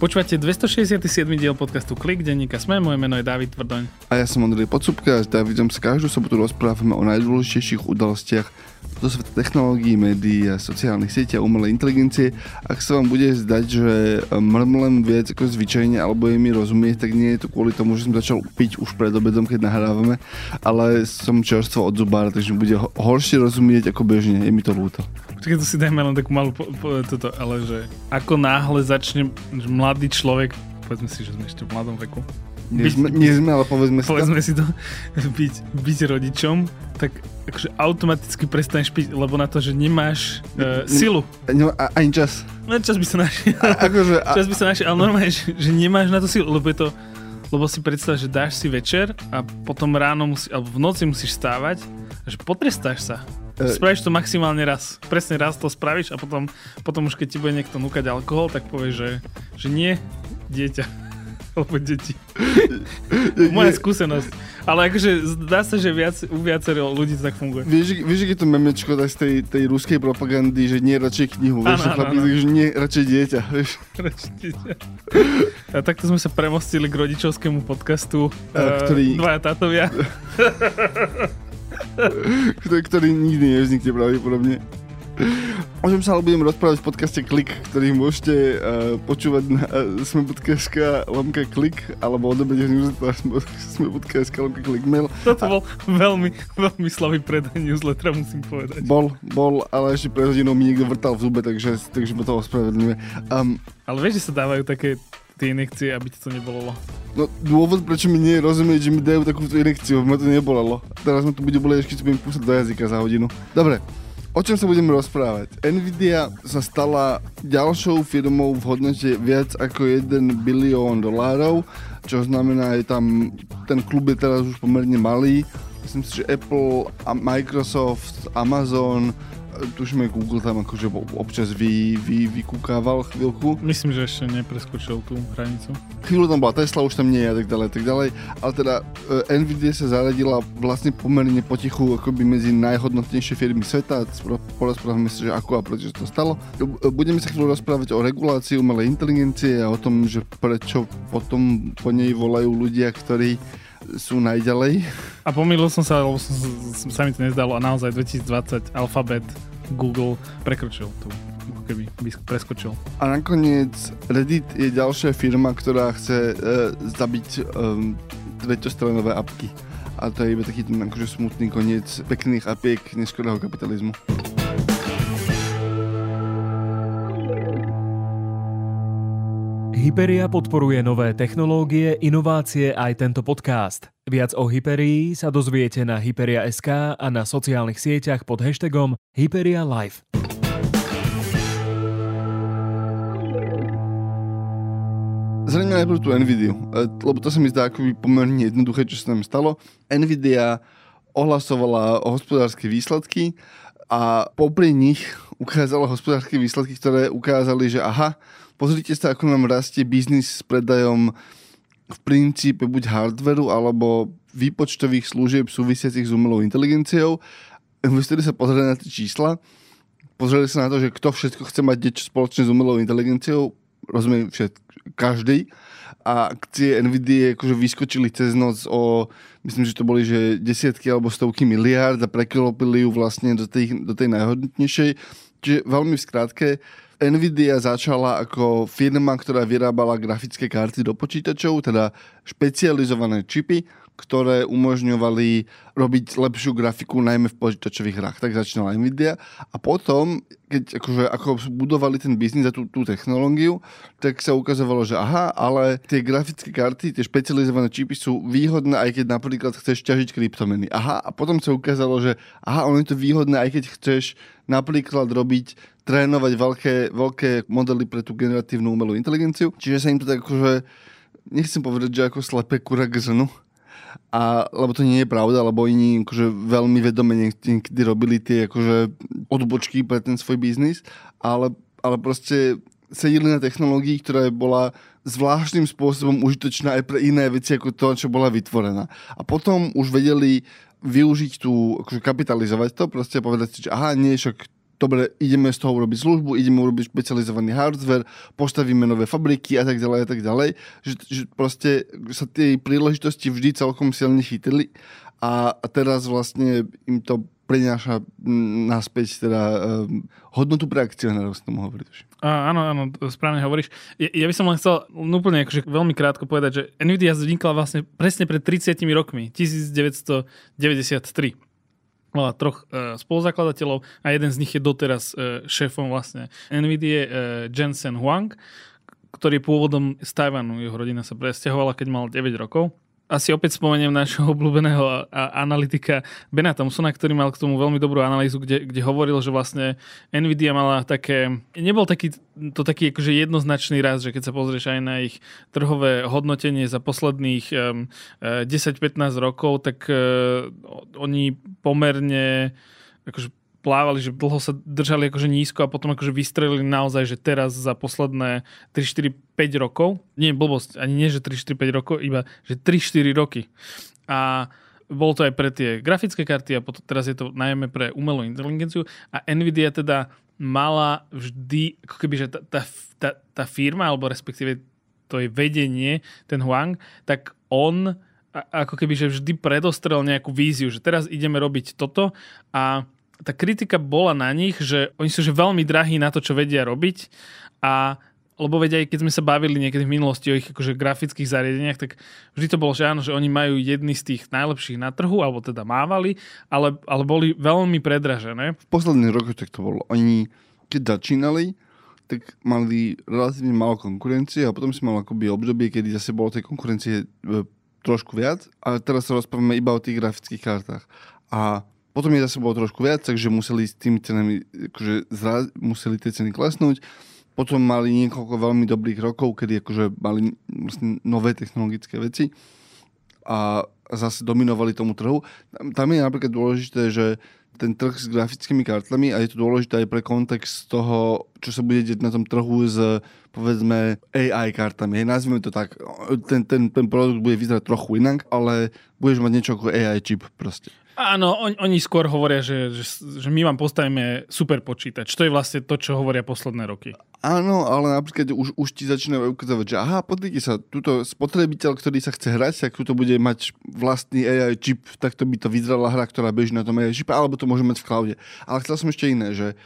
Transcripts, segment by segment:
Počúvate 267. diel podcastu Klik, denníka Sme, moje meno je David Tvrdoň. A ja som Andrej Podsúbka a s Davidom sa každú sobotu rozprávame o najdôležitejších udalostiach zo sveta technológií, médií a sociálnych sietí a umelej inteligencie. Ak sa vám bude zdať, že mrmlem viac ako zvyčajne alebo je mi rozumieť, tak nie je to kvôli tomu, že som začal piť už pred obedom, keď nahrávame, ale som čerstvo od zubára, takže bude horšie rozumieť ako bežne, je mi to ľúto. Počkaj, tu si dajme len takú malú po, po, toto, ale že ako náhle začne mladý človek, povedzme si, že sme ešte v mladom veku, nie, byť, sme, nie sme, ale povedzme si povedzme to. si to, byť, byť rodičom, tak akože automaticky prestaneš piť, lebo na to, že nemáš uh, silu. No, a, ani čas. No, čas by sa našiel. A, akože, a... Čas by sa našiel, ale normálne, že, že nemáš na to silu, lebo je to, lebo si predstav, že dáš si večer a potom ráno musí, alebo v noci musíš stávať že potrestáš sa. E, spravíš to maximálne raz. Presne raz to spravíš a potom, potom už keď ti bude niekto núkať alkohol, tak povieš, že, že nie, dieťa. Alebo deti. Moja skúsenosť. Ale akože zdá sa, že viac, u viacero ľudí to tak funguje. Vieš, vieš je to memečko tak z tej, tej ruskej propagandy, že nie radšej knihu, vieš, ano, chlapí, že nie radšej dieťa, vieš. Radšej dieťa. A takto sme sa premostili k rodičovskému podcastu. A, ktorý... Uh, dvaja tátovia. ktorý, ktorý nikdy nevznikne pravdepodobne. O čom sa ale budem rozprávať v podcaste Klik, ktorý môžete uh, počúvať na uh, sme.sk lomka klik alebo odobede newslettera sme.sk lomka klik mail. Toto bol veľmi, veľmi slabý predaj newslettera, musím povedať. Bol, bol, ale ešte pred hodinou mi niekto vrtal v zube, takže, takže ma to ospravedlňuje. Um, ale vieš, že sa dávajú také tie inekcie, aby ti to nebolelo? No dôvod, prečo mi nie je rozumieť, že mi dajú takúto inekciu, ma to nebolelo. Teraz ma to bude boleť, keď sa budem púsať do jazyka za hodinu. Dobre, o čom sa budeme rozprávať? Nvidia sa stala ďalšou firmou v hodnote viac ako 1 bilión dolárov, čo znamená, že tam ten klub je teraz už pomerne malý. Myslím si, že Apple, Microsoft, Amazon, tuším aj Google tam akože občas vy, vy, vykúkával chvíľku. Myslím, že ešte nepreskočil tú hranicu. Chvíľu tam bola Tesla, už tam nie je a tak ďalej, tak ďalej. Ale teda uh, Nvidia sa zaradila vlastne pomerne potichu akoby medzi najhodnotnejšie firmy sveta. Porozprávame si, že ako a prečo to stalo. Budeme sa chvíľu rozprávať o regulácii umelej inteligencie a o tom, že prečo potom po nej volajú ľudia, ktorí sú najďalej. A pomýlil som sa, lebo som, sa mi to nezdalo a naozaj 2020 Alphabet Google prekročil tu keby by preskočil. A nakoniec Reddit je ďalšia firma, ktorá chce uh, zabiť um, treťostranové apky. A to je iba taký ten akože smutný koniec pekných apiek neskorého kapitalizmu. Hyperia podporuje nové technológie, inovácie aj tento podcast. Viac o Hyperii sa dozviete na Hyperia.sk a na sociálnych sieťach pod hashtagom Hyperia Live. Zrejme najprv tú Nvidia, e, lebo to sa mi zdá ako pomerne jednoduché, čo sa tam stalo. Nvidia ohlasovala hospodárske výsledky a popri nich ukázala hospodárske výsledky, ktoré ukázali, že aha, pozrite sa, ako nám rastie biznis s predajom v princípe buď hardveru alebo výpočtových služieb súvisiacich s umelou inteligenciou. Investori sa pozreli na tie čísla, pozreli sa na to, že kto všetko chce mať niečo spoločne s umelou inteligenciou, rozumiem všet, každý. A akcie NVIDIA akože vyskočili cez noc o, myslím, že to boli že desiatky alebo stovky miliárd a preklopili ju vlastne do tej, do tej najhodnotnejšej. Čiže veľmi v skratke, Nvidia začala ako firma, ktorá vyrábala grafické karty do počítačov, teda špecializované čipy, ktoré umožňovali robiť lepšiu grafiku najmä v počítačových hrách. Tak začínala Nvidia a potom, keď akože, ako budovali ten biznis a tú, tú technológiu, tak sa ukazovalo, že aha, ale tie grafické karty, tie špecializované čipy sú výhodné, aj keď napríklad chceš ťažiť kryptomeny. Aha, a potom sa ukázalo, že aha, ono je to výhodné, aj keď chceš napríklad robiť trénovať veľké, veľké modely pre tú generatívnu umelú inteligenciu. Čiže sa im to tak akože, nechcem povedať, že ako slepé kura k zrnu, a, lebo to nie je pravda, lebo oni akože veľmi vedome niekedy robili tie akože odbočky pre ten svoj biznis, ale, ale proste sedili na technológii, ktorá bola zvláštnym spôsobom užitočná aj pre iné veci ako to, čo bola vytvorená. A potom už vedeli využiť tú, akože kapitalizovať to, proste povedať si, že aha, nie, však dobre, ideme z toho urobiť službu, ideme urobiť špecializovaný hardware, postavíme nové fabriky a tak ďalej a tak ďalej. Že, že proste sa tie príležitosti vždy celkom silne chytili a, teraz vlastne im to prináša naspäť teda um, hodnotu pre akcionárov, s tomu hovoriť. A, áno, áno, správne hovoríš. Ja, ja by som len chcel úplne akože veľmi krátko povedať, že Nvidia vznikla vlastne presne pred 30 rokmi, 1993 mala troch e, spoluzakladateľov a jeden z nich je doteraz e, šéfom vlastne NVIDIA e, Jensen Huang, ktorý je pôvodom z Tajvanu. Jeho rodina sa presťahovala, keď mal 9 rokov asi opäť spomeniem našho obľúbeného analytika Bena Thompsona, ktorý mal k tomu veľmi dobrú analýzu, kde, kde hovoril, že vlastne Nvidia mala také, nebol taký, to taký akože jednoznačný raz, že keď sa pozrieš aj na ich trhové hodnotenie za posledných um, 10-15 rokov, tak uh, oni pomerne akože plávali, že dlho sa držali akože nízko a potom akože vystrelili naozaj, že teraz za posledné 3, 4, 5 rokov, nie blbosť, ani nie, že 3, 4, 5 rokov, iba že 3, 4 roky. A bolo to aj pre tie grafické karty a potom, teraz je to najmä pre umelú inteligenciu a Nvidia teda mala vždy, ako keby, že tá, tá, tá, tá firma, alebo respektíve to je vedenie, ten Huang, tak on ako keby, že vždy predostrel nejakú víziu, že teraz ideme robiť toto a tá kritika bola na nich, že oni sú že veľmi drahí na to, čo vedia robiť a lebo veď aj keď sme sa bavili niekedy v minulosti o ich akože grafických zariadeniach, tak vždy to bolo, že áno, že oni majú jedny z tých najlepších na trhu, alebo teda mávali, ale, ale boli veľmi predražené. V posledných rokoch tak to bolo. Oni, keď začínali, tak mali relatívne málo konkurencie a potom si mal akoby obdobie, kedy zase bolo tej konkurencie e, trošku viac a teraz sa rozprávame iba o tých grafických kartách. A potom je zase bolo trošku viac, takže museli s tými cenami, akože zra, museli tie ceny klesnúť. Potom mali niekoľko veľmi dobrých rokov, kedy akože mali vlastne nové technologické veci a zase dominovali tomu trhu. Tam je napríklad dôležité, že ten trh s grafickými kartami a je to dôležité aj pre kontext toho, čo sa bude deť na tom trhu s povedzme AI kartami. Hej, nazvime to tak. Ten, ten, ten produkt bude vyzerať trochu inak, ale budeš mať niečo ako AI čip proste. Áno, on, oni skôr hovoria, že, že, že my vám postavíme super počítač. To je vlastne to, čo hovoria posledné roky. Áno, ale napríklad už, už ti začínajú ukazovať, že aha, podrite sa, túto spotrebiteľ, ktorý sa chce hrať, tak túto bude mať vlastný AI čip, tak to by to vyzerala hra, ktorá beží na tom AI čipe, alebo to môže mať v cloude. Ale chcel som ešte iné, že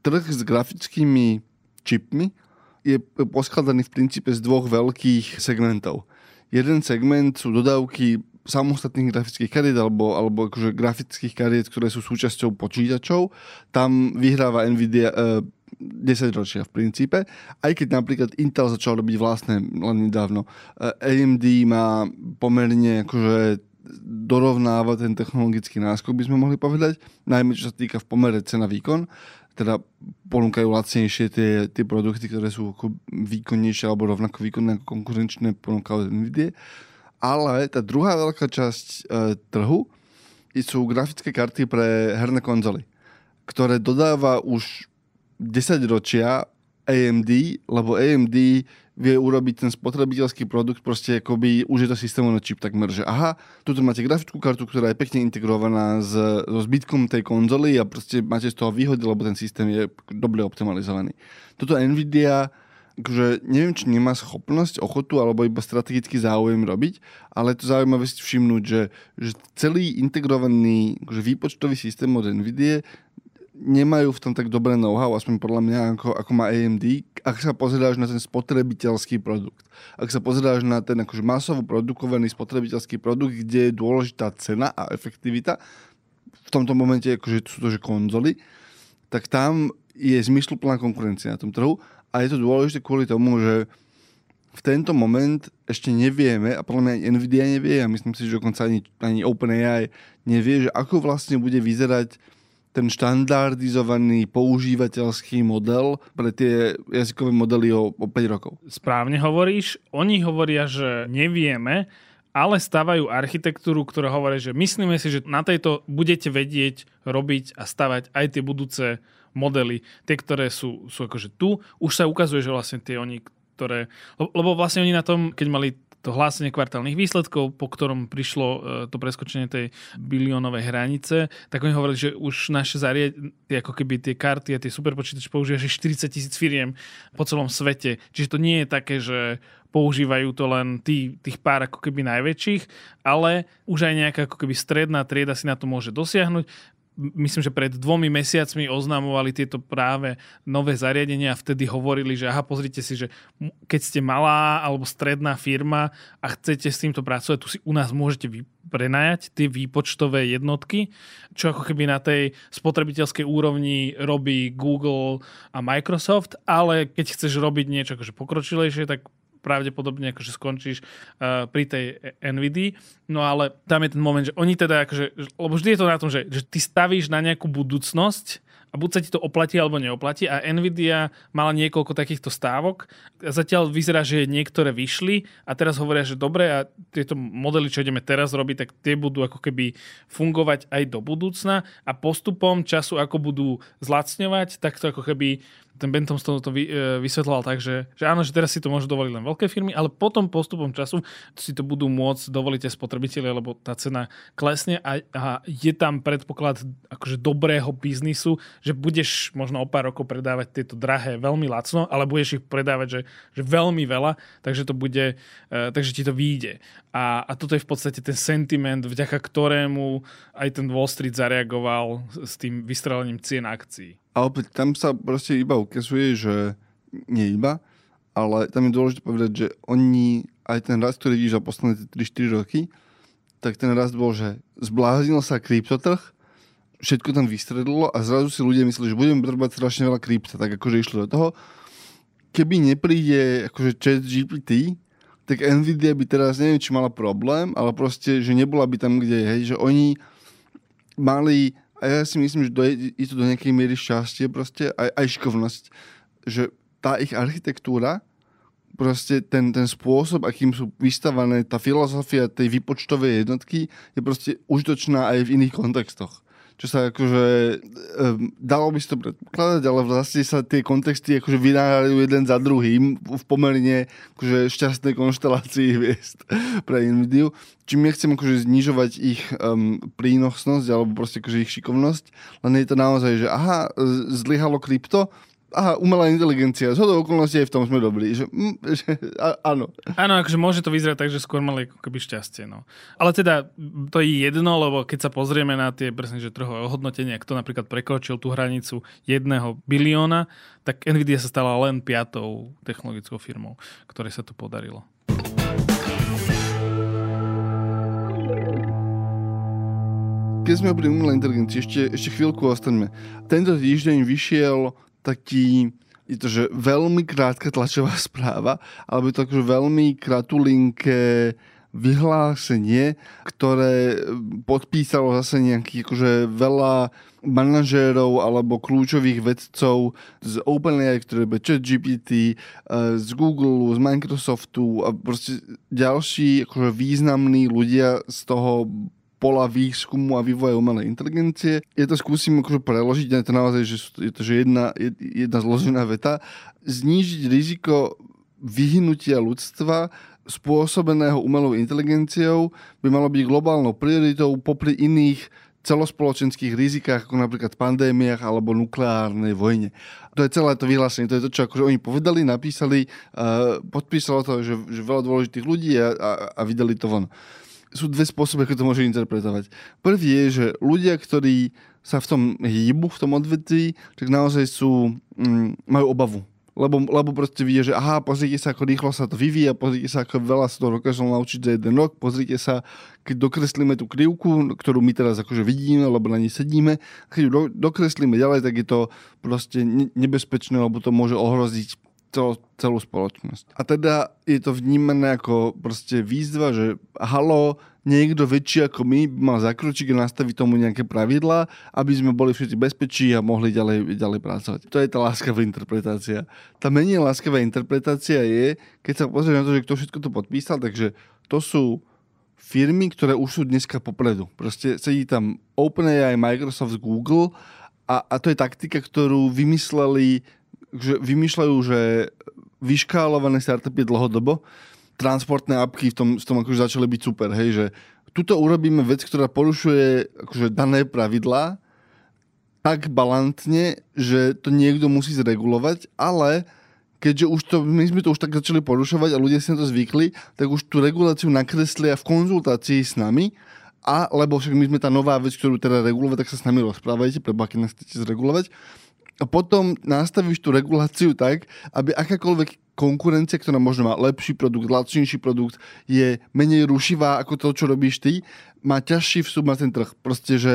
trh s grafickými čipmi je poskladaný v princípe z dvoch veľkých segmentov. Jeden segment sú dodávky samostatných grafických kariet alebo, alebo akože grafických kariet, ktoré sú súčasťou počítačov, tam vyhráva Nvidia e, 10 ročia v princípe, aj keď napríklad Intel začal robiť vlastné len nedávno. E, AMD má pomerne akože dorovnáva ten technologický náskok, by sme mohli povedať, najmä čo sa týka v pomere cena výkon, teda ponúkajú lacnejšie tie, tie produkty, ktoré sú ako výkonnejšie alebo rovnako výkonné ako konkurenčné ponúkajú NVIDIA ale tá druhá veľká časť e, trhu sú grafické karty pre herné konzoly, ktoré dodáva už 10 ročia AMD, lebo AMD vie urobiť ten spotrebiteľský produkt proste akoby už je to systémový čip takmer, že aha, tu máte grafickú kartu, ktorá je pekne integrovaná s, so zbytkom tej konzoly a proste máte z toho výhody, lebo ten systém je dobre optimalizovaný. Toto Nvidia akože neviem, či nemá schopnosť, ochotu alebo iba strategický záujem robiť, ale to zaujímavé si všimnúť, že, že celý integrovaný akože výpočtový systém od NVIDIA nemajú v tom tak dobré know-how, aspoň podľa mňa, ako, ako má AMD, ak sa pozeráš na ten spotrebiteľský produkt. Ak sa pozeráš na ten akože masovo produkovaný spotrebiteľský produkt, kde je dôležitá cena a efektivita, v tomto momente akože sú to že konzoly, tak tam je zmysluplná konkurencia na tom trhu a je to dôležité kvôli tomu, že v tento moment ešte nevieme, a podľa mňa aj Nvidia nevie, a myslím si, že dokonca ani, ani OpenAI nevie, že ako vlastne bude vyzerať ten štandardizovaný používateľský model pre tie jazykové modely o, o 5 rokov. Správne hovoríš. Oni hovoria, že nevieme, ale stavajú architektúru, ktorá hovorí, že myslíme si, že na tejto budete vedieť robiť a stavať aj tie budúce modely, tie, ktoré sú, sú akože tu, už sa ukazuje, že vlastne tie oni, ktoré... Lebo vlastne oni na tom, keď mali to hlásenie kvartálnych výsledkov, po ktorom prišlo e, to preskočenie tej biliónovej hranice, tak oni hovorili, že už naše zariadenie, ako keby tie karty a tie superpočítače používajú 40 tisíc firiem po celom svete. Čiže to nie je také, že používajú to len tí, tých pár ako keby najväčších, ale už aj nejaká ako keby stredná trieda si na to môže dosiahnuť myslím, že pred dvomi mesiacmi oznamovali tieto práve nové zariadenia a vtedy hovorili, že aha, pozrite si, že keď ste malá alebo stredná firma a chcete s týmto pracovať, tu si u nás môžete vy, prenajať tie výpočtové jednotky, čo ako keby na tej spotrebiteľskej úrovni robí Google a Microsoft, ale keď chceš robiť niečo akože pokročilejšie, tak pravdepodobne akože skončíš uh, pri tej NVIDII. No ale tam je ten moment, že oni teda akože, lebo vždy je to na tom, že, že ty stavíš na nejakú budúcnosť a buď sa ti to oplatí alebo neoplatí a Nvidia mala niekoľko takýchto stávok. Zatiaľ vyzerá, že niektoré vyšli a teraz hovoria, že dobre a tieto modely, čo ideme teraz robiť, tak tie budú ako keby fungovať aj do budúcna a postupom času, ako budú zlacňovať, tak to ako keby ten Bentom to, to vy, e, vysvetloval tak, že, že áno, že teraz si to môžu dovoliť len veľké firmy, ale potom postupom času si to budú môcť dovoliť aj spotrebitelia, lebo tá cena klesne a, a je tam predpoklad akože dobrého biznisu, že budeš možno o pár rokov predávať tieto drahé veľmi lacno, ale budeš ich predávať že, že veľmi veľa, takže to bude, uh, takže ti to vyjde. A, a toto je v podstate ten sentiment, vďaka ktorému aj ten Wall Street zareagoval s tým vystrelením cien akcií. A opäť tam sa proste iba ukazuje, že nie iba, ale tam je dôležité povedať, že oni, aj ten rast, ktorý vidíš za posledné 3-4 roky, tak ten rast bol, že zbláznil sa kryptotrh, všetko tam vystredlo a zrazu si ľudia mysleli, že budeme potrebovať strašne veľa krypta, tak akože išli do toho. Keby nepríde akože chat GPT, tak Nvidia by teraz, neviem, či mala problém, ale proste, že nebola by tam, kde je, že oni mali a ja si myslím, že je to do nejakej miery šťastie proste, aj, aj šikovnosť, že tá ich architektúra, proste ten, ten spôsob, akým sú vystavané, tá filozofia tej výpočtovej jednotky je proste užitočná aj v iných kontextoch čo sa akože um, dalo by si to predpokladať, ale vlastne sa tie kontexty akože vynárajú jeden za druhým v pomerne akože šťastnej konštelácii hviezd pre Nvidia. Čím nechcem akože znižovať ich um, prínosnosť alebo proste akože ich šikovnosť, len je to naozaj, že aha, zlyhalo krypto, aha, umelá inteligencia, z hodou okolností aj v tom sme dobrí. Že, že, a, áno. Áno, akože môže to vyzerať tak, že skôr mali ako keby šťastie. No. Ale teda to je jedno, lebo keď sa pozrieme na tie presne, že trhové ohodnotenia, kto napríklad prekročil tú hranicu jedného bilióna, tak Nvidia sa stala len piatou technologickou firmou, ktorej sa to podarilo. Keď sme pri umelej inteligencii, ešte, ešte chvíľku ostaňme. Tento týždeň vyšiel taký, je to, že veľmi krátka tlačová správa, alebo je to akože veľmi kratulinké vyhlásenie, ktoré podpísalo zase nejakých akože veľa manažérov alebo kľúčových vedcov z OpenAI, ktoré je ChatGPT, eh, z Google, z Microsoftu a proste ďalší akože významní ľudia z toho pola výskumu a vývoja umelej inteligencie. Ja to skúsim akože preložiť, je to naozaj, že je to že jedna, jedna zložená veta. Znížiť riziko vyhnutia ľudstva spôsobeného umelou inteligenciou by malo byť globálnou prioritou popri iných celospoločenských rizikách, ako napríklad pandémiách alebo nukleárnej vojne. To je celé to vyhlásenie, to je to, čo akože oni povedali, napísali, uh, podpísalo to, že, že veľa dôležitých ľudí a, a, a vydali to von sú dve spôsoby, ako to môže interpretovať. Prvý je, že ľudia, ktorí sa v tom hýbu, v tom odvetví, tak naozaj sú, mm, majú obavu. Lebo, lebo proste vidie, že aha, pozrite sa, ako rýchlo sa to vyvíja, pozrite sa, ako veľa sa to dokážu naučiť za jeden rok, pozrite sa, keď dokreslíme tú krivku, ktorú my teraz akože vidíme, lebo na nej sedíme, keď ju do, dokreslíme ďalej, tak je to proste nebezpečné, lebo to môže ohroziť celo, celú spoločnosť. A teda je to vnímané ako proste výzva, že halo, niekto väčší ako my by mal zakročiť a nastaviť tomu nejaké pravidlá, aby sme boli všetci bezpečí a mohli ďalej, ďalej pracovať. To je tá láskavá interpretácia. Tá menej láskavá interpretácia je, keď sa pozrieš na to, že kto všetko to podpísal, takže to sú firmy, ktoré už sú dneska popredu. Proste sedí tam OpenAI, Microsoft, Google a, a to je taktika, ktorú vymysleli že vymýšľajú, že vyškálované startupy dlhodobo. transportné apky v tom, v tom akože začali byť super, hej, že tuto urobíme vec, ktorá porušuje akože dané pravidlá tak balantne, že to niekto musí zregulovať, ale keďže už to, my sme to už tak začali porušovať a ľudia si na to zvykli, tak už tú reguláciu nakreslia v konzultácii s nami a lebo však my sme tá nová vec, ktorú teda regulovať, tak sa s nami rozprávajte, preba, keď nás chcete zregulovať. A potom nastavíš tú reguláciu tak, aby akákoľvek konkurencia, ktorá možno má lepší produkt, lacnejší produkt, je menej rušivá ako to, čo robíš ty, má ťažší vstup na ten trh. Proste, že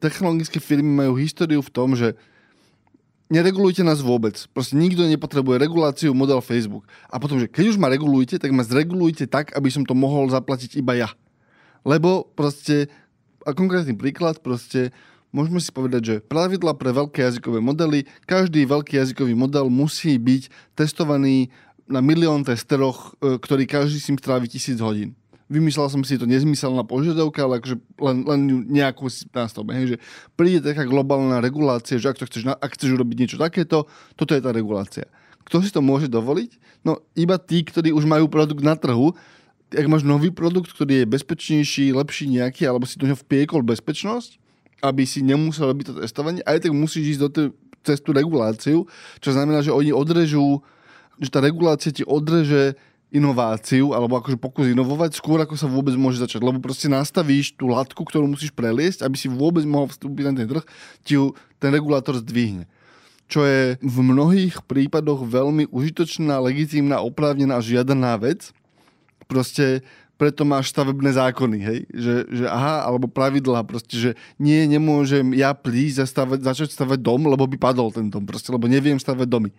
technologické firmy majú históriu v tom, že neregulujte nás vôbec. Proste nikto nepotrebuje reguláciu model Facebook. A potom, že keď už ma regulujete, tak ma zregulujte tak, aby som to mohol zaplatiť iba ja. Lebo proste, a konkrétny príklad, proste môžeme si povedať, že pravidla pre veľké jazykové modely, každý veľký jazykový model musí byť testovaný na milión testeroch, e, ktorý každý si strávi tisíc hodín. Vymyslel som si to nezmyselná požiadavka, ale akože len, len nejakú si nastavme. Hej, že príde taká globálna regulácia, že ak, to chceš, ak chceš urobiť niečo takéto, toto je tá regulácia. Kto si to môže dovoliť? No iba tí, ktorí už majú produkt na trhu, ak máš nový produkt, ktorý je bezpečnejší, lepší nejaký, alebo si do neho vpiekol bezpečnosť, aby si nemusel robiť to testovanie, aj tak musíš ísť do tej, cez tú reguláciu, čo znamená, že oni odrežú, že tá regulácia ti odreže inováciu, alebo akože pokus inovovať skôr, ako sa vôbec môže začať. Lebo proste nastavíš tú latku, ktorú musíš preliesť, aby si vôbec mohol vstúpiť na ten trh, ti ju ten regulátor zdvihne čo je v mnohých prípadoch veľmi užitočná, legitímna, oprávnená a žiadaná vec, proste preto máš stavebné zákony, hej? Že, že aha, alebo pravidlá, proste, že nie, nemôžem ja prísť a stavať, začať stavať dom, lebo by padol ten dom, proste, lebo neviem stavať domy.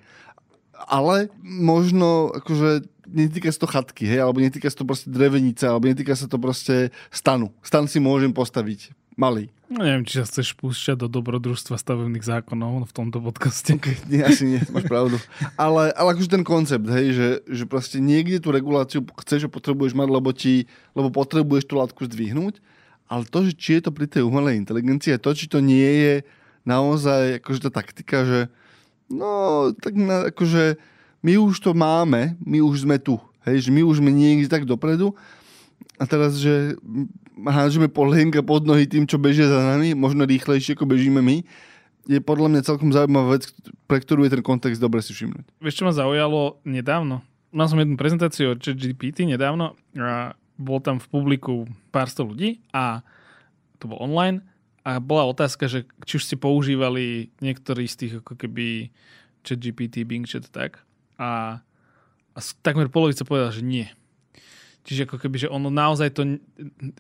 Ale možno, akože, netýka sa to chatky, hej, alebo netýka sa to proste drevenice, alebo netýka sa to proste stanu. Stan si môžem postaviť malý. No, neviem, či sa chceš púšťať do dobrodružstva stavebných zákonov v tomto podcaste. Okay, nie, asi nie, máš pravdu. Ale, ale akože ten koncept, hej, že, že proste niekde tú reguláciu chceš a potrebuješ mať, lebo, ti, lebo potrebuješ tú látku zdvihnúť, ale to, že či je to pri tej umelej inteligencii, to, či to nie je naozaj akože tá taktika, že no, tak na, akože my už to máme, my už sme tu, hej, že my už sme niekde tak dopredu a teraz, že hádžeme polienka pod nohy tým, čo bežia za nami, možno rýchlejšie, ako bežíme my, je podľa mňa celkom zaujímavá vec, pre ktorú je ten kontext dobre si všimnúť. Vieš, čo ma zaujalo nedávno? Mal som jednu prezentáciu o ChatGPT nedávno a bol tam v publiku pár sto ľudí a to bol online a bola otázka, že či už ste používali niektorý z tých ako keby ChatGPT, Bing, chat tak a, a takmer polovica povedala, že nie Čiže ako keby, že ono naozaj to,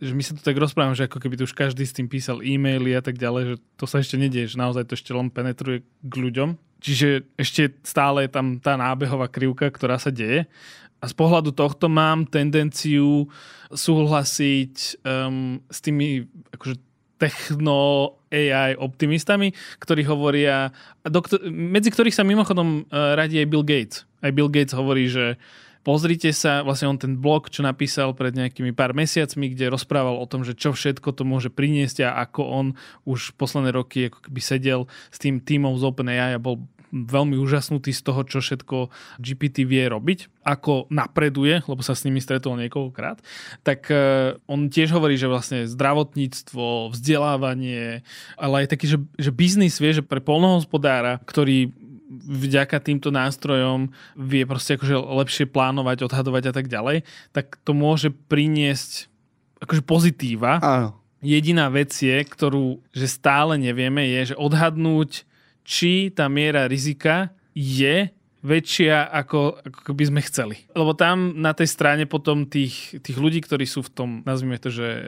že my sa tu tak rozprávame, že ako keby tu už každý s tým písal e-maily a tak ďalej, že to sa ešte nedieje, že naozaj to ešte len penetruje k ľuďom. Čiže ešte stále je tam tá nábehová krivka, ktorá sa deje. A z pohľadu tohto mám tendenciu súhlasiť um, s tými akože techno AI optimistami, ktorí hovoria, doktor, medzi ktorých sa mimochodom uh, radí aj Bill Gates. Aj Bill Gates hovorí, že Pozrite sa, vlastne on ten blog, čo napísal pred nejakými pár mesiacmi, kde rozprával o tom, že čo všetko to môže priniesť a ako on už posledné roky ako keby sedel s tým týmom z OpenAI a bol veľmi úžasnutý z toho, čo všetko GPT vie robiť, ako napreduje, lebo sa s nimi stretol niekoľkokrát, tak uh, on tiež hovorí, že vlastne zdravotníctvo, vzdelávanie, ale aj taký, že, že biznis vie, že pre polnohospodára, ktorý vďaka týmto nástrojom vie proste akože lepšie plánovať, odhadovať a tak ďalej, tak to môže priniesť akože pozitíva. Áno. Jediná vec je, ktorú že stále nevieme, je, že odhadnúť, či tá miera rizika je väčšia, ako, ako by sme chceli. Lebo tam na tej strane potom tých, tých ľudí, ktorí sú v tom, nazvime to, že e,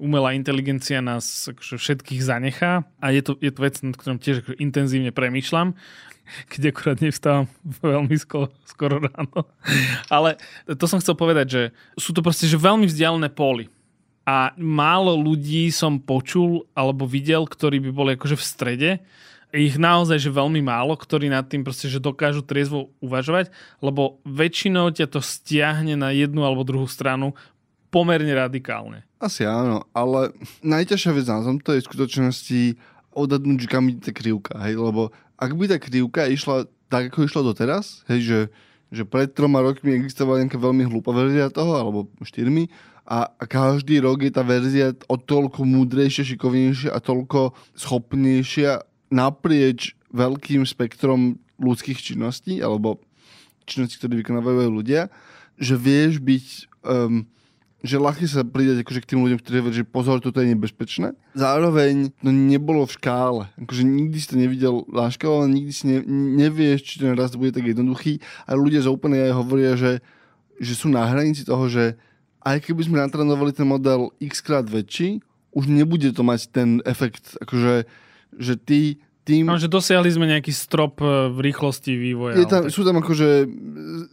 umelá inteligencia nás akože všetkých zanechá a je to, je to vec, nad ktorom tiež akože intenzívne premyšľam keď akurát nevstávam veľmi skoro, skoro ráno. Ale to som chcel povedať, že sú to proste že veľmi vzdialené póly. A málo ľudí som počul alebo videl, ktorí by boli akože v strede. Ich naozaj, že veľmi málo, ktorí nad tým proste, že dokážu triezvo uvažovať, lebo väčšinou ťa to stiahne na jednu alebo druhú stranu pomerne radikálne. Asi áno, ale najťažšia vec na tomto je v skutočnosti odhadnúť, kam ide tá krivka, hej, lebo ak by tá krivka išla tak, ako išla doteraz, hej, že že pred troma rokmi existovala nejaká veľmi hlúpa verzia toho, alebo štyrmi, a, a každý rok je tá verzia o toľko múdrejšia, šikovnejšia a toľko schopnejšia naprieč veľkým spektrom ľudských činností, alebo činností, ktoré vykonávajú ľudia, že vieš byť um, že ľahké sa pridať akože k tým ľuďom, ktorí hovoria, že pozor, toto je nebezpečné. Zároveň to nebolo v škále. Akože nikdy si to nevidel na škále, nikdy si ne, nevieš, či ten rast bude tak jednoduchý. A ľudia z OpenAI hovoria, že, že sú na hranici toho, že aj keby sme natrénovali ten model x krát väčší, už nebude to mať ten efekt, akože, že ty tým... No, že dosiahli sme nejaký strop e, v rýchlosti vývoja. Je tam, sú tam akože...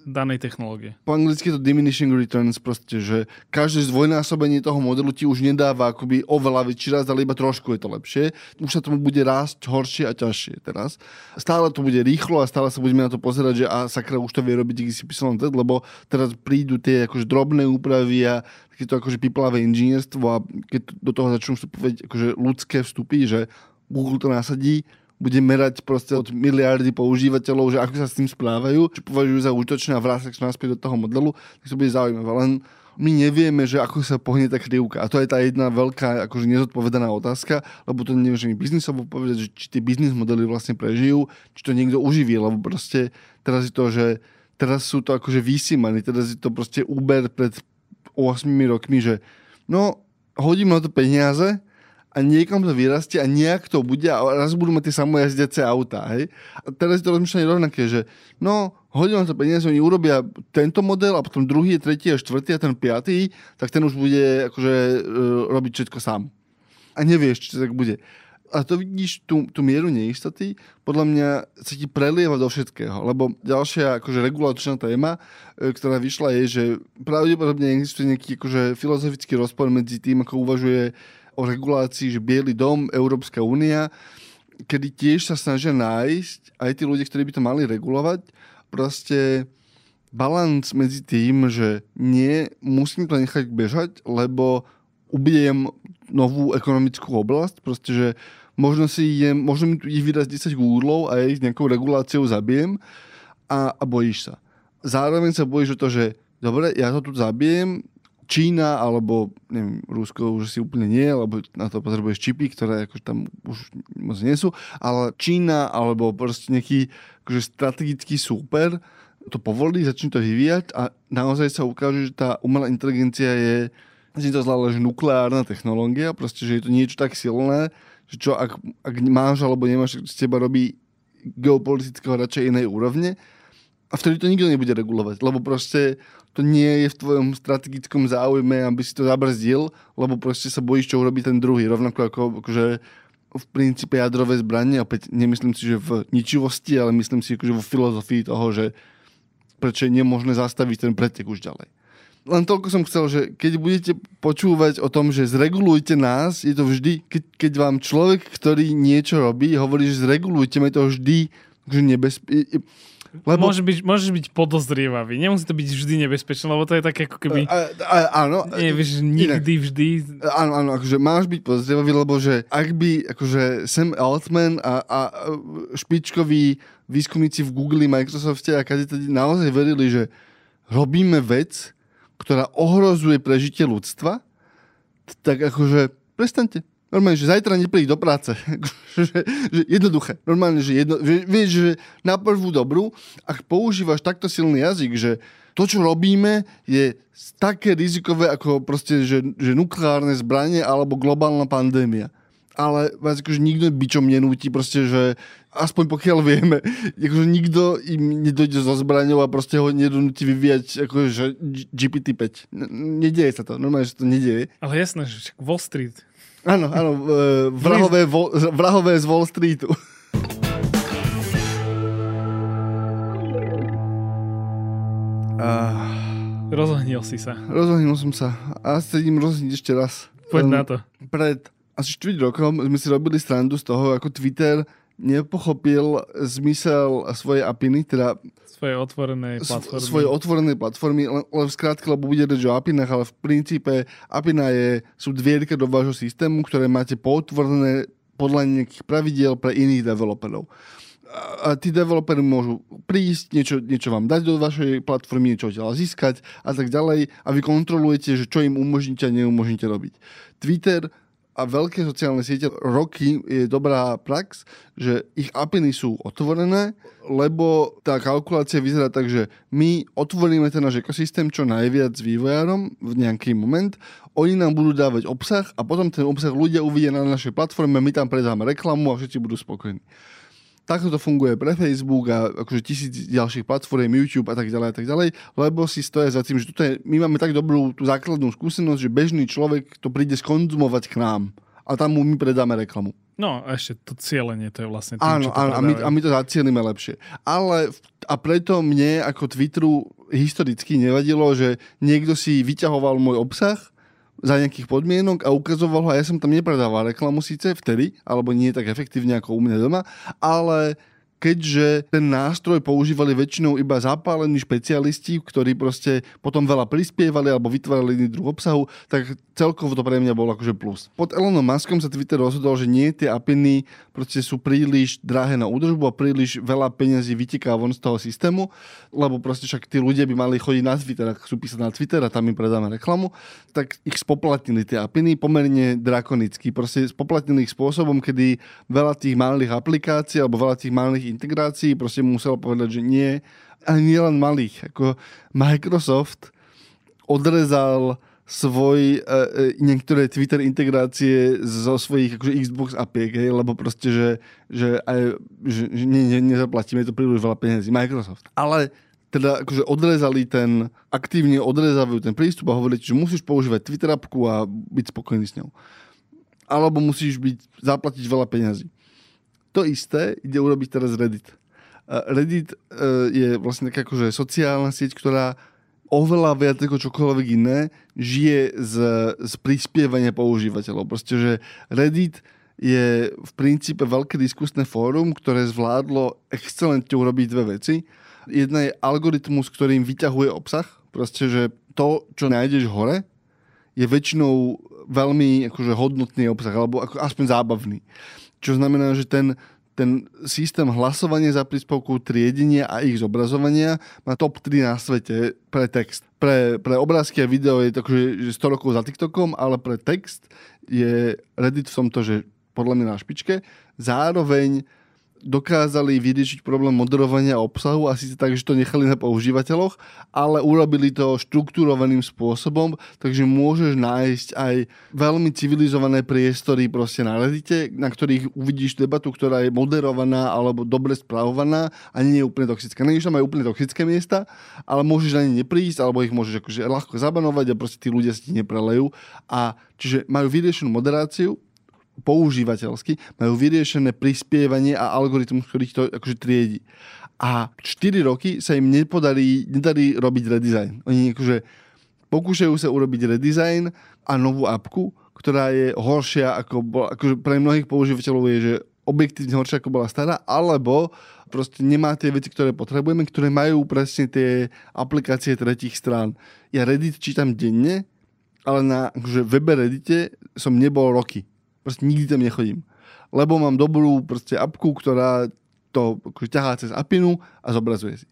Danej technológie. Po anglicky to diminishing returns, proste, že každé zdvojnásobenie toho modelu ti už nedáva akoby oveľa väčší raz, ale iba trošku je to lepšie. Už sa tomu bude rásť horšie a ťažšie teraz. Stále to bude rýchlo a stále sa budeme na to pozerať, že a sakra už to vie robiť XYZ, lebo teraz prídu tie akože drobné úpravy a takéto akože piplavé inžinierstvo a keď do toho začnú vstupovať akože ľudské vstupy, že Google to nasadí, bude merať proste od miliardy používateľov, že ako sa s tým správajú, čo považujú za útočné a vrátia sa naspäť do toho modelu, tak to bude zaujímavé. Len my nevieme, že ako sa pohne tá krivka. A to je tá jedna veľká akože nezodpovedaná otázka, lebo to nevieme biznisovo povedať, že či tie biznis modely vlastne prežijú, či to niekto uživí, lebo proste teraz je to, že teraz sú to akože vysímaní, teraz je to proste Uber pred 8 rokmi, že no, hodím na to peniaze, a niekam to vyrastie a nejak to bude a raz budú mať tie samojazdiace autá, hej. A teraz je to rozmýšľanie rovnaké, že no, hodím to peniaze, oni urobia tento model a potom druhý, tretí a štvrtý a ten piatý, tak ten už bude akože e, robiť všetko sám. A nevieš, či tak bude. A to vidíš, tú, tú mieru neistoty, podľa mňa sa ti prelieva do všetkého. Lebo ďalšia akože regulačná téma, e, ktorá vyšla je, že pravdepodobne existuje nejaký akože filozofický rozpor medzi tým, ako uvažuje o regulácii, že Bielý dom, Európska únia, kedy tiež sa snažia nájsť aj tí ľudia, ktorí by to mali regulovať, proste balans medzi tým, že nie musím to nechať bežať, lebo ubijem novú ekonomickú oblasť, proste, že možno si idem, možno mi tu ich vydať 10 Google a ja ich nejakou reguláciou zabijem a, a bojíš sa. Zároveň sa bojíš o to, že dobre, ja to tu zabijem, Čína alebo neviem, Rusko už si úplne nie, lebo na to potrebuješ čipy, ktoré akože tam už moc nie sú, ale Čína alebo proste nejaký akože strategický súper to povolí, začne to vyvíjať a naozaj sa ukáže, že tá umelá inteligencia je si to zle, že nukleárna technológia, proste, že je to niečo tak silné, že čo ak, ak máš alebo nemáš, z teba robí geopolitického radšej inej úrovne a vtedy to nikto nebude regulovať, lebo proste to nie je v tvojom strategickom záujme, aby si to zabrzdil, lebo proste sa bojíš, čo urobí ten druhý. Rovnako ako akože v princípe jadrové zbranie, opäť nemyslím si, že v ničivosti, ale myslím si akože vo filozofii toho, že prečo je nemožné zastaviť ten pretek už ďalej. Len toľko som chcel, že keď budete počúvať o tom, že zregulujte nás, je to vždy, keď, keď vám človek, ktorý niečo robí, hovorí, že zregulujte, je to vždy že nebezpečné lebo... Môže byť, môžeš byť podozrievavý. Nemusí to byť vždy nebezpečné, lebo to je také ako keby... A, a, áno. Nie, vieš, nikdy, inak. vždy. Áno, áno, akože máš byť podozrievavý, lebo že ak by akože Sam Altman a, a špičkoví výskumníci v Google, Microsofte a kade naozaj verili, že robíme vec, ktorá ohrozuje prežitie ľudstva, tak akože prestante Normálne, že zajtra nepríď do práce. jednoduché. Normálne, že, jedno, vieš, že na prvú dobrú, ak používaš takto silný jazyk, že to, čo robíme, je také rizikové ako proste, že, že nukleárne zbranie alebo globálna pandémia. Ale vás akože nikto byčom nenúti, proste, že aspoň pokiaľ vieme, akože nikto im nedojde so zbraňou a proste ho nedonúti vyvíjať akože GPT-5. Nedieje sa to, normálne, že to nedieje. Ale jasné, že Wall Street Áno, áno, e, vrahové, vo, vrahové z Wall Streetu. Uh, Rozohnil si sa. Rozohnil som sa. A sedím rozhniť ešte raz. Poď um, na to. Pred asi 4 rokom sme si robili strandu z toho, ako Twitter nepochopil zmysel svojej apiny, teda svoje otvorené platformy. Svoje otvorené platformy, len, len v skrátke, lebo bude reč o apinách, ale v princípe apina je, sú dvierka do vášho systému, ktoré máte potvorené podľa nejakých pravidiel pre iných developerov. a tí developeri môžu prísť, niečo, niečo vám dať do vašej platformy, niečo ďalej získať a tak ďalej a vy kontrolujete, že čo im umožníte a neumožníte robiť. Twitter a veľké sociálne siete roky je dobrá prax, že ich APIny sú otvorené, lebo tá kalkulácia vyzerá tak, že my otvoríme ten náš ekosystém čo najviac vývojárom v nejaký moment, oni nám budú dávať obsah a potom ten obsah ľudia uvidia na našej platforme, my tam predáme reklamu a všetci budú spokojní. Takto to funguje pre Facebook a akože tisíc ďalších platform, YouTube a tak ďalej a tak ďalej, lebo si stoja za tým, že tuto je, my máme tak dobrú tú základnú skúsenosť, že bežný človek to príde skonzumovať k nám a tam mu my predáme reklamu. No a ešte to cieľenie, to je vlastne tým, Áno, áno a, my, a my to zacielíme lepšie. Ale a preto mne ako Twitteru historicky nevadilo, že niekto si vyťahoval môj obsah za nejakých podmienok a ukazoval ho a ja som tam nepredával reklamu síce vtedy, alebo nie tak efektívne ako u mňa doma, ale keďže ten nástroj používali väčšinou iba zapálení špecialisti, ktorí proste potom veľa prispievali alebo vytvárali iný druh obsahu, tak celkovo to pre mňa bolo akože plus. Pod Elonom Muskom sa Twitter rozhodol, že nie, tie apiny proste sú príliš drahé na údržbu a príliš veľa peniazí vyteká von z toho systému, lebo proste však tí ľudia by mali chodiť na Twitter, ak chcú písať na Twitter a tam im predáme reklamu, tak ich spoplatnili tie apiny pomerne drakonicky. Proste spoplatnili ich spôsobom, kedy veľa tých malých aplikácií alebo veľa tých malých integrácií, proste musel povedať, že nie. A nie len malých. Ako Microsoft odrezal svoj, e, e, niektoré Twitter integrácie zo svojich akože Xbox apiek, hej, lebo proste, že, že, aj, že, že ne, ne, nezaplatíme to príliš veľa peniazí. Microsoft. Ale teda akože odrezali ten, aktívne odrezávajú ten prístup a hovorili, že musíš používať Twitter apku a byť spokojný s ňou. Alebo musíš byť, zaplatiť veľa peňazí. To isté ide urobiť teraz Reddit. Reddit e, je vlastne taká akože sociálna sieť, ktorá oveľa viac ako čokoľvek iné žije z, z prispievania používateľov. Proste, že Reddit je v princípe veľké diskusné fórum, ktoré zvládlo excelentne urobiť dve veci. Jedna je algoritmus, ktorým vyťahuje obsah. Proste, že to, čo nájdeš hore, je väčšinou veľmi akože, hodnotný obsah, alebo ako, aspoň zábavný. Čo znamená, že ten, ten systém hlasovania za príspevku triedenia a ich zobrazovania má top 3 na svete pre text. Pre, pre obrázky a video je to akože 100 rokov za TikTokom, ale pre text je Reddit v tomto, že podľa mňa na špičke. Zároveň dokázali vyriešiť problém moderovania obsahu a síce tak, že to nechali na používateľoch, ale urobili to štruktúrovaným spôsobom, takže môžeš nájsť aj veľmi civilizované priestory proste na Reddite, na ktorých uvidíš debatu, ktorá je moderovaná alebo dobre spravovaná a nie je úplne toxická. Že tam aj úplne toxické miesta, ale môžeš na ne neprísť, alebo ich môžeš akože ľahko zabanovať a proste tí ľudia si ti neprelejú. A čiže majú vyriešenú moderáciu, používateľsky majú vyriešené prispievanie a algoritmus, ktorý to akože triedi. A 4 roky sa im nepodarí, nedarí robiť redesign. Oni akože pokúšajú sa urobiť redesign a novú apku, ktorá je horšia ako bola, akože pre mnohých používateľov je, že objektívne horšia ako bola stará, alebo proste nemá tie veci, ktoré potrebujeme, ktoré majú presne tie aplikácie tretích strán. Ja Reddit čítam denne, ale na akože webe Reddite som nebol roky. Proste nikdy tam nechodím. Lebo mám dobrú proste apku, ktorá to akože ťahá cez apinu a zobrazuje si.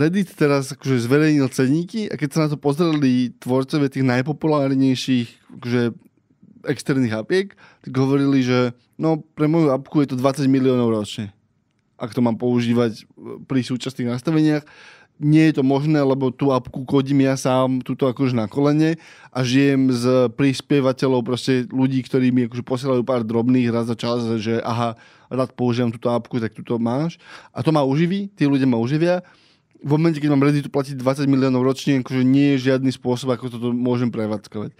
Reddit teraz akože zverejnil ceníky a keď sa na to pozreli tvorcovia tých najpopulárnejších akože externých apiek, tak hovorili, že no pre moju apku je to 20 miliónov ročne. Ak to mám používať pri súčasných nastaveniach nie je to možné, lebo tú apku kodím ja sám tuto akože na kolene a žijem z prispievateľov proste ľudí, ktorí mi akože posielajú pár drobných raz za čas, že aha, rád používam túto apku, tak túto máš. A to ma uživí, tí ľudia ma uživia. V momente, keď mám Redditu platiť 20 miliónov ročne, akože nie je žiadny spôsob, ako toto môžem prevádzkovať.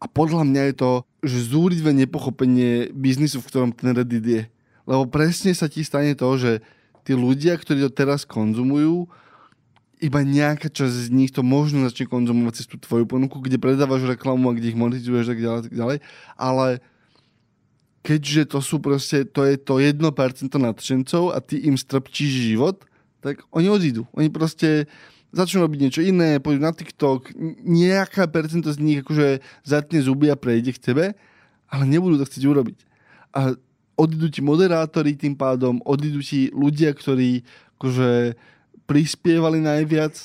A podľa mňa je to, že zúrivé nepochopenie biznisu, v ktorom ten Reddit je. Lebo presne sa ti stane to, že tí ľudia, ktorí to teraz konzumujú, iba nejaká časť z nich to možno začne konzumovať cez tú tvoju ponuku, kde predávaš reklamu a kde ich monetizuješ tak ďalej, tak ďalej. Ale keďže to sú proste, to je to 1% nadšencov a ty im strpčíš život, tak oni odídu. Oni proste začnú robiť niečo iné, pôjdu na TikTok, nejaká percento z nich akože zatne zuby a prejde k tebe, ale nebudú to chcieť urobiť. A odídu ti moderátori tým pádom, odídu ti ľudia, ktorí akože prispievali najviac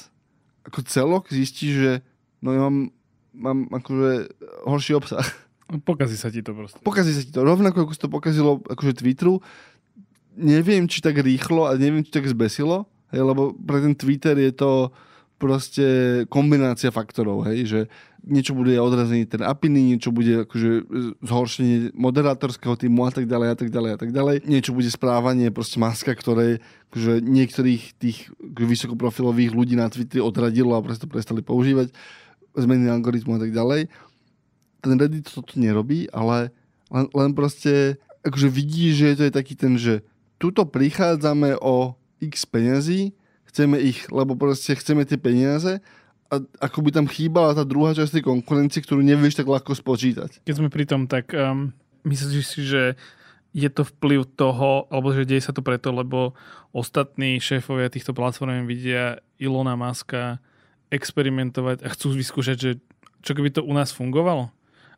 ako celok, zistíš, že no ja mám, mám akože horší obsah. Pokazí sa ti to proste. Pokazí sa ti to. Rovnako ako sa to pokazilo akože Twitteru. Neviem, či tak rýchlo a neviem, či tak zbesilo, hej, lebo pre ten Twitter je to proste kombinácia faktorov, hej, že niečo bude odrazenie ten apiny, niečo bude akože zhoršenie moderátorského týmu a tak ďalej a tak ďalej a tak ďalej. Niečo bude správanie proste maska, ktoré akože niektorých tých akože vysokoprofilových ľudí na Twitteri odradilo a proste prestali používať zmeny algoritmu a tak ďalej. Ten Reddit toto nerobí, ale len, len proste akože vidí, že to je taký ten, že tuto prichádzame o x peniazy, chceme ich, lebo proste chceme tie peniaze a ako by tam chýbala tá druhá časť tej konkurencie, ktorú nevieš tak ľahko spočítať. Keď sme pri tom, tak um, myslíš si, že je to vplyv toho, alebo že deje sa to preto, lebo ostatní šéfovia týchto platform vidia Ilona Maska experimentovať a chcú vyskúšať, že čo keby to u nás fungovalo?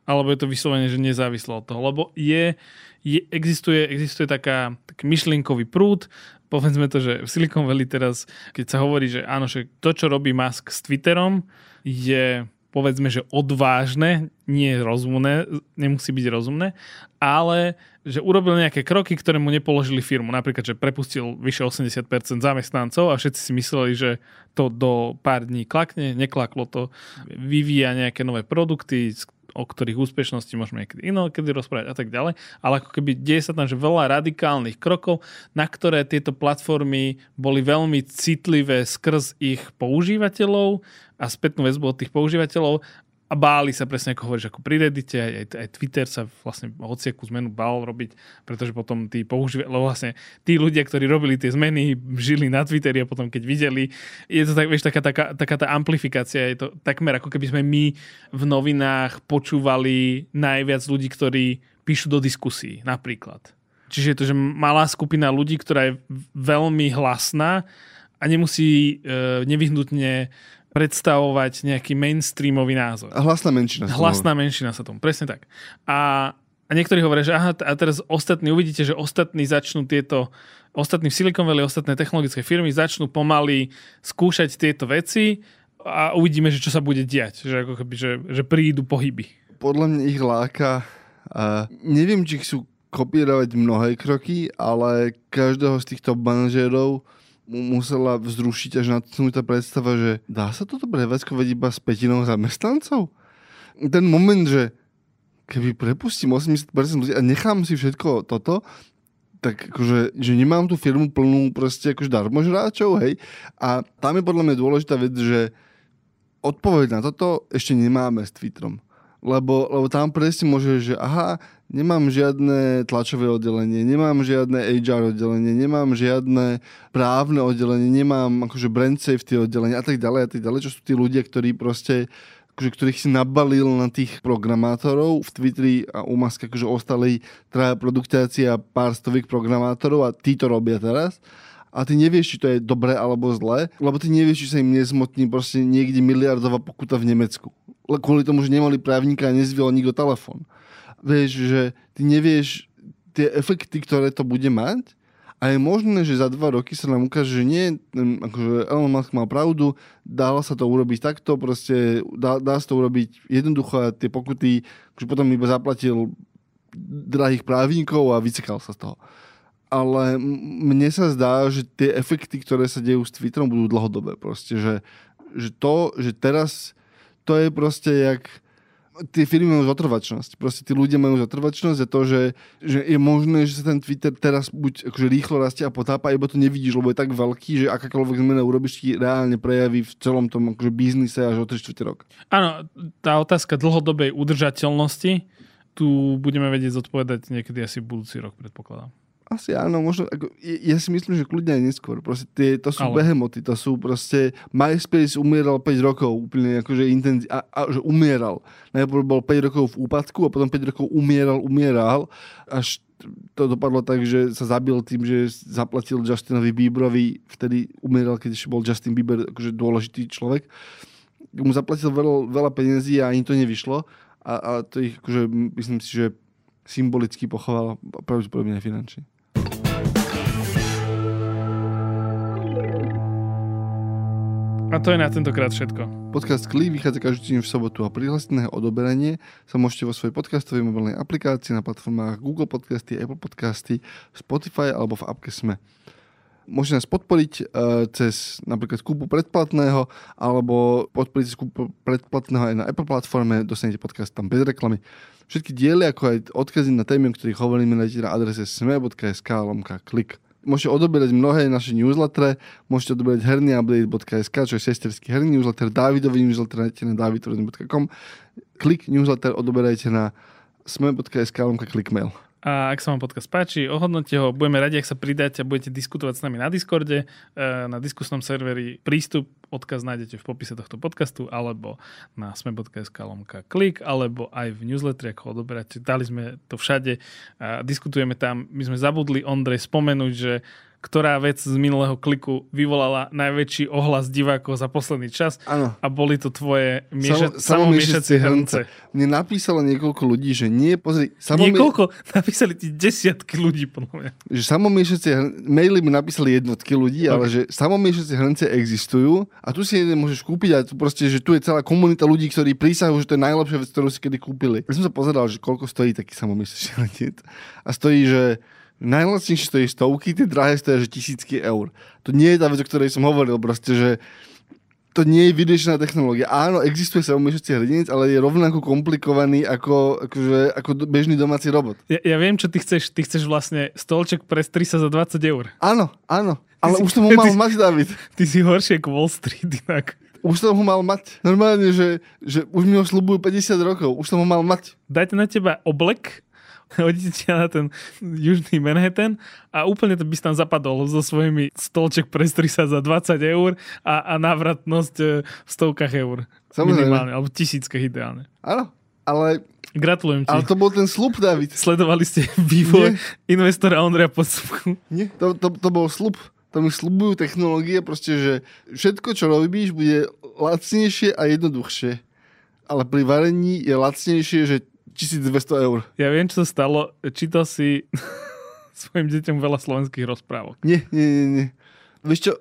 Alebo je to vyslovene, že nezávislo od toho? Lebo je, je, existuje, existuje taká, taký myšlienkový prúd, povedzme to, že v Silicon Valley teraz, keď sa hovorí, že áno, že to, čo robí Musk s Twitterom, je povedzme, že odvážne, nie rozumné, nemusí byť rozumné, ale že urobil nejaké kroky, ktoré mu nepoložili firmu. Napríklad, že prepustil vyše 80% zamestnancov a všetci si mysleli, že to do pár dní klakne, neklaklo to, vyvíja nejaké nové produkty, o ktorých úspešnosti môžeme niekedy inokedy rozprávať a tak ďalej, ale ako keby deje sa tam, že veľa radikálnych krokov, na ktoré tieto platformy boli veľmi citlivé skrz ich používateľov a spätnú väzbu od tých používateľov a báli sa presne, ako hovoríš, ako pri Reddite, aj, aj Twitter sa vlastne hociakú zmenu bál robiť, pretože potom tí používateľi, lebo vlastne tí ľudia, ktorí robili tie zmeny, žili na Twitteri a potom keď videli, je to tak, vieš, taká, taká, taká tá amplifikácia, je to takmer ako keby sme my v novinách počúvali najviac ľudí, ktorí píšu do diskusí, napríklad. Čiže je to, že malá skupina ľudí, ktorá je veľmi hlasná a nemusí e, nevyhnutne predstavovať nejaký mainstreamový názor. A hlasná menšina. Hlasná menšina sa tomu, presne tak. A, a niektorí hovoria, že aha, a teraz ostatní, uvidíte, že ostatní začnú tieto, ostatní v Silicon Valley, ostatné technologické firmy začnú pomaly skúšať tieto veci a uvidíme, že čo sa bude diať, že, ako keby, že, že prídu pohyby. Podľa mňa ich láka, a neviem, či chcú kopírovať mnohé kroky, ale každého z týchto manažérov musela vzrušiť až natchnúť tá predstava, že dá sa toto prevádzkovať iba s petinou zamestnancov? Ten moment, že keby prepustím 80% ľudí a nechám si všetko toto, tak akože, že nemám tú firmu plnú proste akože darmožráčov, hej. A tam je podľa mňa dôležitá vec, že odpoveď na toto ešte nemáme s Twitterom. Lebo, lebo tam presne môže, že aha, nemám žiadne tlačové oddelenie, nemám žiadne HR oddelenie, nemám žiadne právne oddelenie, nemám akože brand safety oddelenie a tak ďalej a tak ďalej, čo sú tí ľudia, ktorí proste akože, ktorých si nabalil na tých programátorov. V Twitteri a u Musk akože ostali traja produktáci a pár stoviek programátorov a tí to robia teraz a ty nevieš, či to je dobré alebo zlé, lebo ty nevieš, či sa im nezmotní proste niekde miliardová pokuta v Nemecku kvôli tomu, že nemali právnika a nezviel nikto telefón. Vieš, že ty nevieš tie efekty, ktoré to bude mať a je možné, že za dva roky sa nám ukáže, že nie, akože Elon Musk mal pravdu, dalo sa to urobiť takto, proste dá, dá sa to urobiť jednoducho a tie pokuty, akože potom iba zaplatil drahých právnikov a vycekal sa z toho. Ale mne sa zdá, že tie efekty, ktoré sa dejú s Twitterom, budú dlhodobé. Proste, že, že to, že teraz to je proste jak tie firmy majú zotrvačnosť. Proste tí ľudia majú zotrvačnosť a to, že, že je možné, že sa ten Twitter teraz buď akože rýchlo rastie a potápa, iba to nevidíš, lebo je tak veľký, že akákoľvek zmena urobíš, ti reálne prejaví v celom tom akože biznise až o 3 4 rok. Áno, tá otázka dlhodobej udržateľnosti, tu budeme vedieť zodpovedať niekedy asi budúci rok, predpokladám. Asi áno, možno, ako, ja si myslím, že kľudne aj neskôr. Proste tie, to sú Ale. behemoty, to sú proste, MySpace umieral 5 rokov úplne akože intenzi- a, a, že umieral. Najprv bol 5 rokov v úpadku a potom 5 rokov umieral, umieral, až to dopadlo tak, že sa zabil tým, že zaplatil Justinovi Bieberovi, vtedy umieral, keď ešte bol Justin Bieber akože dôležitý človek. Mu zaplatil veľa, veľa peniazí a ani to nevyšlo. A, a to ich, akože, myslím si, že symbolicky pochoval, pravdepodobne finančne. A to je na tentokrát všetko. Podcast Klik vychádza každý týždeň v sobotu a prihlásené odoberanie sa môžete vo svojej podcastovej mobilnej aplikácii na platformách Google Podcasty, Apple Podcasty, Spotify alebo v appke Sme. Môžete nás podporiť uh, cez napríklad kúpu predplatného alebo podporiť kúpu predplatného aj na Apple platforme, dostanete podcast tam bez reklamy. Všetky diely, ako aj odkazy na témy, o ktorých hovoríme, nájdete na adrese sme.sk lomka klik môžete odoberať mnohé naše newslettere, môžete odoberať hernyupdate.sk, čo je sesterský herný newsletter, Davidový newsletter nájdete na davidový.com. Klik newsletter odoberajte na sme.sk klikmail. A ak sa vám podcast páči, ohodnote ho. Budeme radi, ak sa pridáte a budete diskutovať s nami na Discorde, eh, na diskusnom serveri. Prístup, odkaz nájdete v popise tohto podcastu, alebo na sme.sk lomka klik, alebo aj v newsletteri, ako odoberáte. Dali sme to všade a diskutujeme tam. My sme zabudli, Ondrej, spomenúť, že ktorá vec z minulého kliku vyvolala najväčší ohlas divákov za posledný čas. Ano. A boli to tvoje mieša- samomiešacie hrnce. Mne napísalo niekoľko ľudí, že nie, pozri... Samomie... Niekoľko? Napísali ti desiatky ľudí, podľa mňa. Že samomiešacie hrnce... Maily mi napísali jednotky ľudí, okay. ale že samomiešacie hrnce existujú a tu si jeden môžeš kúpiť a tu proste, že tu je celá komunita ľudí, ktorí prísahujú, že to je najlepšia vec, ktorú si kedy kúpili. Ja som sa pozeral, že koľko stojí taký samomiešací hrnec. A stojí, že najlacnejšie stojí stovky, tie drahé stojí že tisícky eur. To nie je tá vec, o ktorej som hovoril, proste, že to nie je vyriešená technológia. Áno, existuje samomiešací hrdinec, ale je rovnako komplikovaný ako, akože, ako bežný domáci robot. Ja, ja viem, čo ty chceš. Ty chceš vlastne stolček pre sa za 20 eur. Áno, áno. Ale ty už som ho mal ty, mať, David. Ty si horšie ako Wall Street inak. Už som ho mal mať. Normálne, že, že už mi ho slubujú 50 rokov. Už som ho mal mať. Dajte na teba oblek hodíte na ten južný Manhattan a úplne to by si tam zapadol so svojimi stolček pre sa za 20 eur a, a návratnosť e, v stovkách eur. Samozrejme. Minimálne, alebo tisíckach ideálne. Áno, ale... Gratulujem ti. Ale to bol ten slub, David. Sledovali ste vývoj Nie. investora Ondreja Podsúbku. Nie, to, to, to bol slub. To mi slubujú technológie, proste, že všetko, čo robíš, bude lacnejšie a jednoduchšie. Ale pri varení je lacnejšie, že 1200 eur. Ja viem, čo sa stalo. Čítal si svojim deťom veľa slovenských rozprávok. Nie, nie, nie, nie. Vieš čo,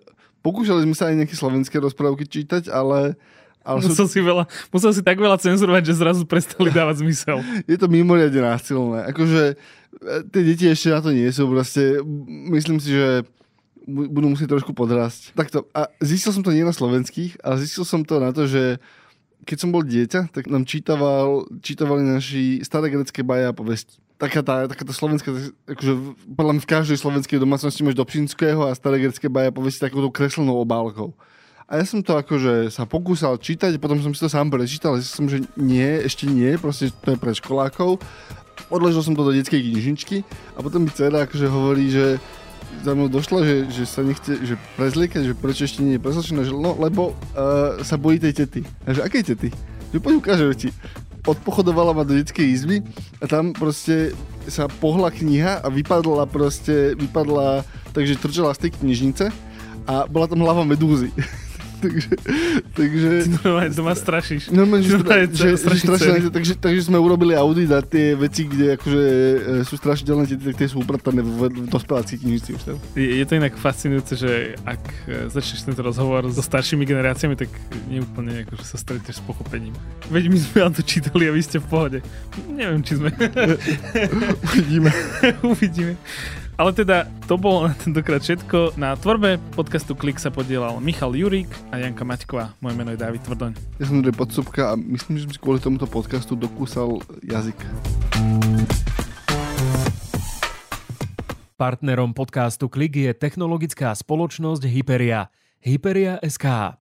pokúšali sme sa aj nejaké slovenské rozprávky čítať, ale... ale musel, sú... si veľa, musel si tak veľa cenzurovať, že zrazu prestali dávať zmysel. Je to mimoriadne násilné. Akože e, tie deti ešte na to nie sú. Proste, myslím si, že budú musieť trošku podrasť. Takto. A zistil som to nie na slovenských, ale zistil som to na to, že keď som bol dieťa, tak nám čítaval, čítavali naši staré grecké baje a povesti. Taká tá, taká tá slovenská, akože podľa mňa v každej slovenskej domácnosti máš do Pšinského a staré grecké baje a povesti takouto kreslenou obálkou. A ja som to akože sa pokúsal čítať, potom som si to sám prečítal, zistil som, že nie, ešte nie, proste to je pre školákov. Odležil som to do detskej knižničky a potom mi dcera akože hovorí, že za mnou došla, že, že sa nechce že prezliekať, že prečo ešte nie je preslačená, že no, lebo uh, sa bojí tej tety. A že akej tety? Že poď ukážem ti. Odpochodovala ma do detskej izby a tam proste sa pohla kniha a vypadla proste, vypadla, takže trčala z tej knižnice a bola tam hlava medúzy. takže, takže... Ty normálne doma strašíš. Normálne, že, že, že, strašne, takže, takže sme urobili audit a tie veci, kde akože e, sú strašidelné, tie, tie sú upratané v, v dospeláckých knižnici už tam. Je, je to inak fascinujúce, že ak e, začneš tento rozhovor so staršími generáciami, tak neúplne akože sa stretneš s pochopením. Veď my sme vám to čítali a vy ste v pohode. Neviem, či sme. Uvidíme. Uvidíme. Ale teda to bolo na tentokrát všetko. Na tvorbe podcastu Klik sa podielal Michal Jurík a Janka Maťková. Moje meno je David Tvrdoň. Ja som Andrej Podsúbka a myslím, že som si kvôli tomuto podcastu dokúsal jazyk. Partnerom podcastu Klik je technologická spoločnosť Hyperia. Hyperia SK.